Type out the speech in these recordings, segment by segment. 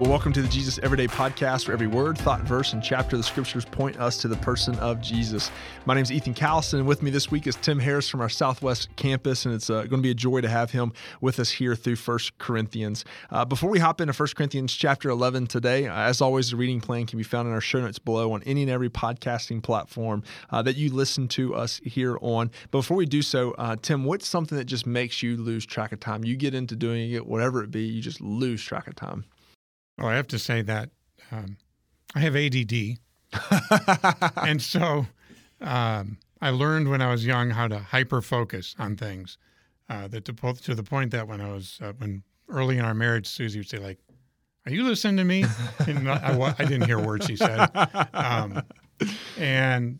Well, welcome to the Jesus Everyday Podcast, where every word, thought, verse, and chapter of the scriptures point us to the person of Jesus. My name is Ethan Callison, and with me this week is Tim Harris from our Southwest campus, and it's uh, going to be a joy to have him with us here through First Corinthians. Uh, before we hop into First Corinthians chapter 11 today, uh, as always, the reading plan can be found in our show notes below on any and every podcasting platform uh, that you listen to us here on. But before we do so, uh, Tim, what's something that just makes you lose track of time? You get into doing it, whatever it be, you just lose track of time. Well, I have to say that um, I have ADD. and so um, I learned when I was young how to hyper focus on things. Uh, that to, to the point that when I was uh, when early in our marriage, Susie would say like, "Are you listening to me?" And I, I didn't hear words she said. Um, and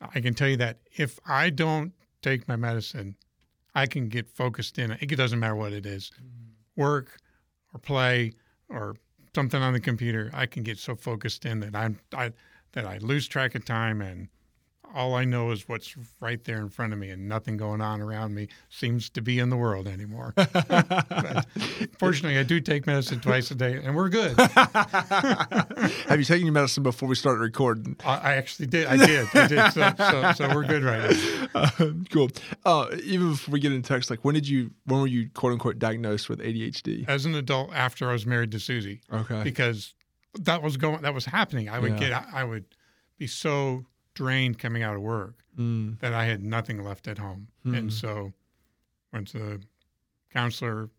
I can tell you that if I don't take my medicine, I can get focused in. It doesn't matter what it is, work or play or something on the computer, I can get so focused in that I'm I, that I lose track of time and all I know is what's right there in front of me, and nothing going on around me seems to be in the world anymore. fortunately, I do take medicine twice a day, and we're good. Have you taken your medicine before we started recording? I, I actually did. I did. I did. So, so, so we're good right now. Uh, cool. Uh, even before we get into text, like when did you, when were you quote unquote diagnosed with ADHD? As an adult, after I was married to Susie. Okay. Because that was going, that was happening. I would Yeah. get, I would be so drained coming out of work Mm. that I had nothing left at home. Hmm. And so went to the counselor,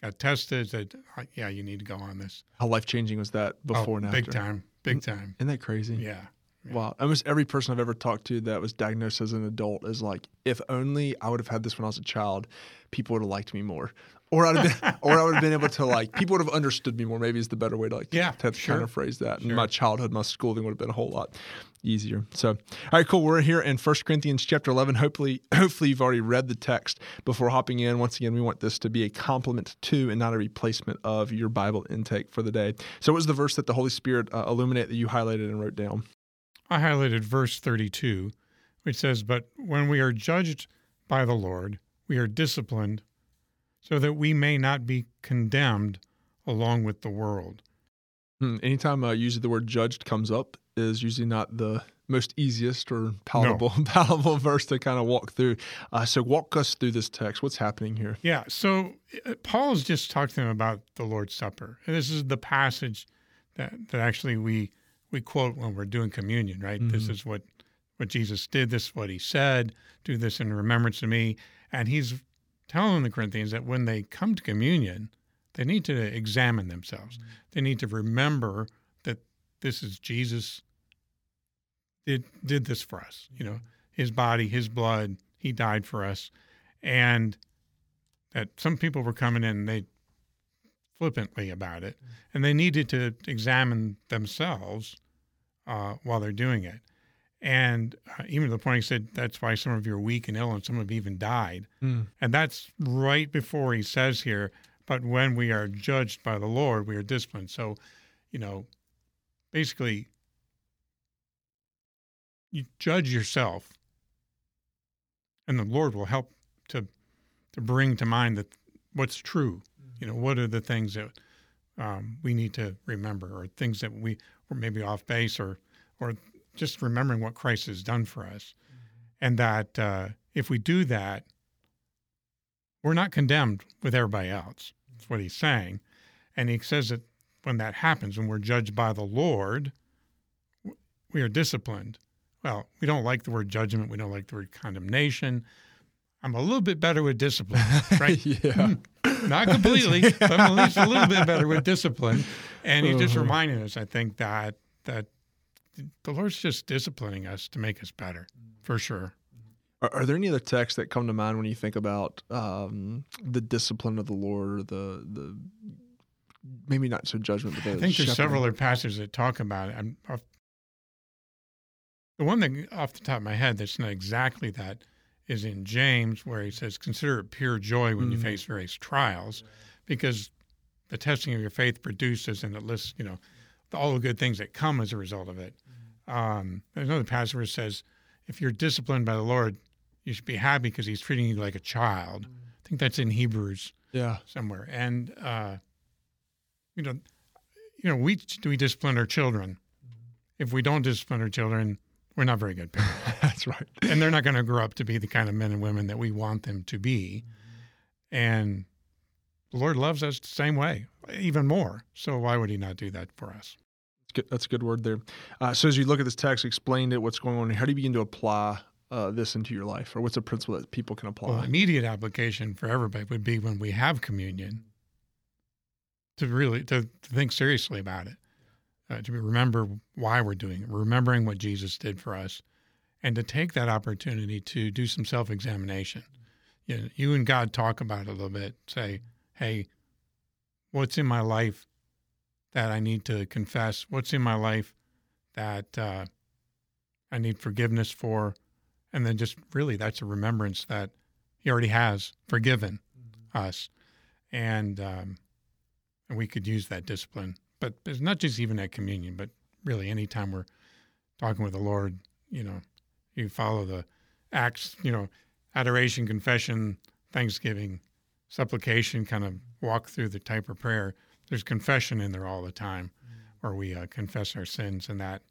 got tested, said, "Uh, yeah, you need to go on this. How life changing was that before oh, and big after? time, big time. Isn't that crazy? Yeah. Yeah. Wow. Almost every person I've ever talked to that was diagnosed as an adult is like, if only I would have had this when I was a child, people would have liked me more. Or I'd have been, or I would have been able to like, people would have understood me more. Maybe is the better way to like, Yeah, to sure. kind of phrase that. And Sure. my childhood, my schooling would have been a whole lot easier. So, all right, cool. We're here in First Corinthians chapter 11. Hopefully, hopefully you've already read the text before hopping in. Once again, we want this to be a complement to and not a replacement of your Bible intake for the day. So, what was the verse that the Holy Spirit uh, illuminate that you highlighted and wrote down? I highlighted verse 32, which says, But when we are judged by the Lord, we are disciplined so that we may not be condemned along with the world. Hmm, Anytime uh, usually the word judged comes up is usually not the most easiest or palatable palatable verse to kind of walk through. Uh, so walk us through this text. What's happening here? Yeah. So uh, Paul's just talked to them about the Lord's Supper. And this is the passage that, that actually we we quote when we're doing communion, right? This is what what Jesus did. This is what he said. Do this in remembrance of me. And he's telling the Corinthians that when they come to communion, they need to examine themselves. They need to remember that this is Jesus did did this for us. You know, his body, his blood, he died for us. And that some people were coming in they flippantly about it, and they needed to examine themselves uh, while they're doing it. And uh, even to the point he said that's why some of you are weak and ill, and some have even died. Mm. And that's right before he says here, but when we are judged by the Lord, we are disciplined. So, you know, basically, you judge yourself, and the Lord will help to to bring to mind that what's true. You know, what are the things that um, we need to remember, or things that we were maybe off base, or or just remembering what Christ has done for us, and that uh, if we do that, we're not condemned with everybody else. That's what he's saying, and he says that when that happens, when we're judged by the Lord, we are disciplined. Well, we don't like the word judgment. We don't like the word condemnation. I'm a little bit better with discipline, right? yeah. Not completely, but I'm at least a little bit better with discipline. And he's just Uh-huh. reminding us, I think, that that the Lord's just disciplining us to make us better, for sure. Are, are there any other texts that come to mind when you think about um, the discipline of the Lord or the the maybe not so judgment, but the I think there's several other passages that talk about it. I'm, The one that off the top of my head that's not exactly that is in James, where he says, "Consider it pure joy when mm-hmm. you face various trials, because the testing of your faith produces and it lists, you know, all the good things that come as a result of it." Um, there's another passage where it says, "If you're disciplined by the Lord, you should be happy because He's treating you like a child." I think that's in Hebrews, yeah, somewhere. And uh, you know, you know, we do we discipline our children. If we don't discipline our children, we're not very good parents. That's right. And they're not going to grow up to be the kind of men and women that we want them to be. And the Lord loves us the same way, even more. So why would He not do that for us? That's, good. That's a good word there. Uh, so as you look at this text, explained it, what's going on, how do you begin to apply uh, this into your life, or what's a principle that people can apply? Well, immediate application for everybody would be when we have communion to really to, to think seriously about it, uh, to remember why we're doing it, remembering what Jesus did for us, and to take that opportunity to do some self-examination. You, know, you and God talk about it a little bit. Say, hey, what's in my life that I need to confess? What's in my life that uh, I need forgiveness for? And then just really, that's a remembrance that He already has forgiven mm-hmm. us, and um, and we could use that discipline. But it's not just even at communion, but really anytime we're talking with the Lord, you know, you follow the acts, you know, adoration, confession, thanksgiving, supplication, kind of walk through the type of prayer. There's confession in there all the time, where we uh, confess our sins, and that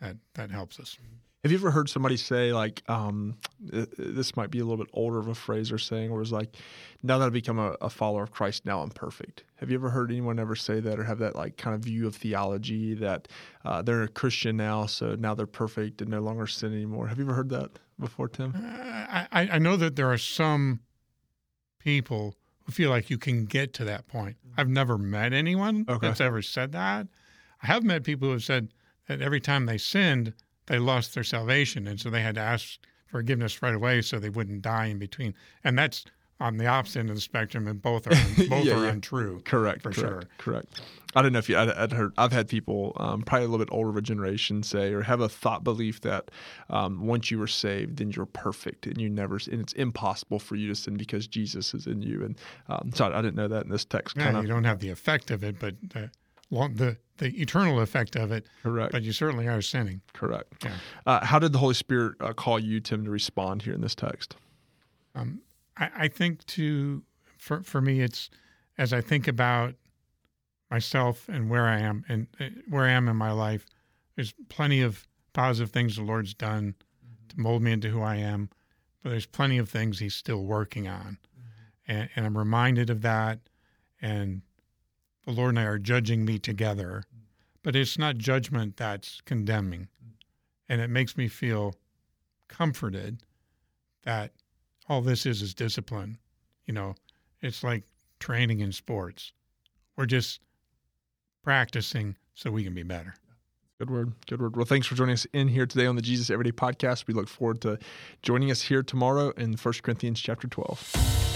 that that helps us. Have you ever heard somebody say like, um, this might be a little bit older of a phrase or saying, where it's like, now that I've become a, a, follower of Christ, now I'm perfect. Have you ever heard anyone ever say that or have that like kind of view of theology that uh, they're a Christian now, so now they're perfect and no longer sin anymore? Have you ever heard that before, Tim? Uh, I, I know that there are some people who feel like you can get to that point. I've never met anyone okay. that's ever said that. I have met people who have said that every time they sinned, they lost their salvation, and so they had to ask forgiveness right away so they wouldn't die in between. And that's on the opposite end of the spectrum, and both are both yeah, are yeah. untrue. Correct, for correct, sure. Correct. I don't know if you. I'd, I'd heard. I've had people, um, probably a little bit older of a generation, say or have a thought belief that um, once you were saved, then you're perfect, and you never, and it's impossible for you to sin because Jesus is in you. And um, so I, I, didn't know that in this text. Yeah, kinda. you don't have the effect of it, but uh, the the eternal effect of it. Correct. But you certainly are sinning. Correct. Yeah. Uh, how did the Holy Spirit uh, call you, Tim, to respond here in this text? Um, I, I, think to for for me, it's as I think about myself and where I am and uh, where I am in my life. There's plenty of positive things the Lord's done to mold me into who I am, but there's plenty of things He's still working on, mm-hmm. and, and I'm reminded of that. And the Lord and I are judging me together, but it's not judgment that's condemning. And it makes me feel comforted that all this is is discipline. You know, it's like training in sports. We're just practicing so we can be better. Good word. Good word. Well, thanks for joining us in here today on the Jesus Everyday podcast. We look forward to joining us here tomorrow in 1 Corinthians chapter 12.